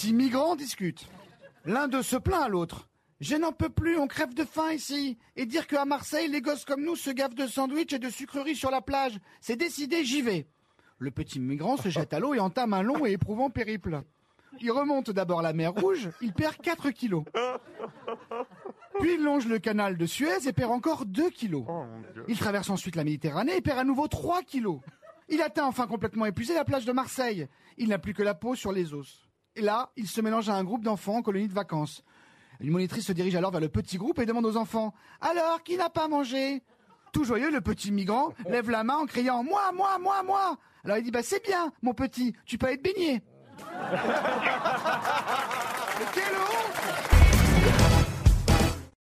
petits migrants discutent. L'un d'eux se plaint à l'autre. Je n'en peux plus, on crève de faim ici. Et dire qu'à Marseille, les gosses comme nous se gavent de sandwichs et de sucreries sur la plage. C'est décidé, j'y vais. Le petit migrant se jette à l'eau et entame un long et éprouvant périple. Il remonte d'abord la mer Rouge, il perd 4 kilos. Puis il longe le canal de Suez et perd encore 2 kilos. Il traverse ensuite la Méditerranée et perd à nouveau 3 kilos. Il atteint enfin complètement épuisé la plage de Marseille. Il n'a plus que la peau sur les os. Et là, il se mélange à un groupe d'enfants en colonie de vacances. Une monitrice se dirige alors vers le petit groupe et demande aux enfants Alors, qui n'a pas mangé? Tout joyeux, le petit migrant lève la main en criant Moi, moi, moi, moi Alors il dit Bah c'est bien, mon petit, tu peux être baigné. Mais quelle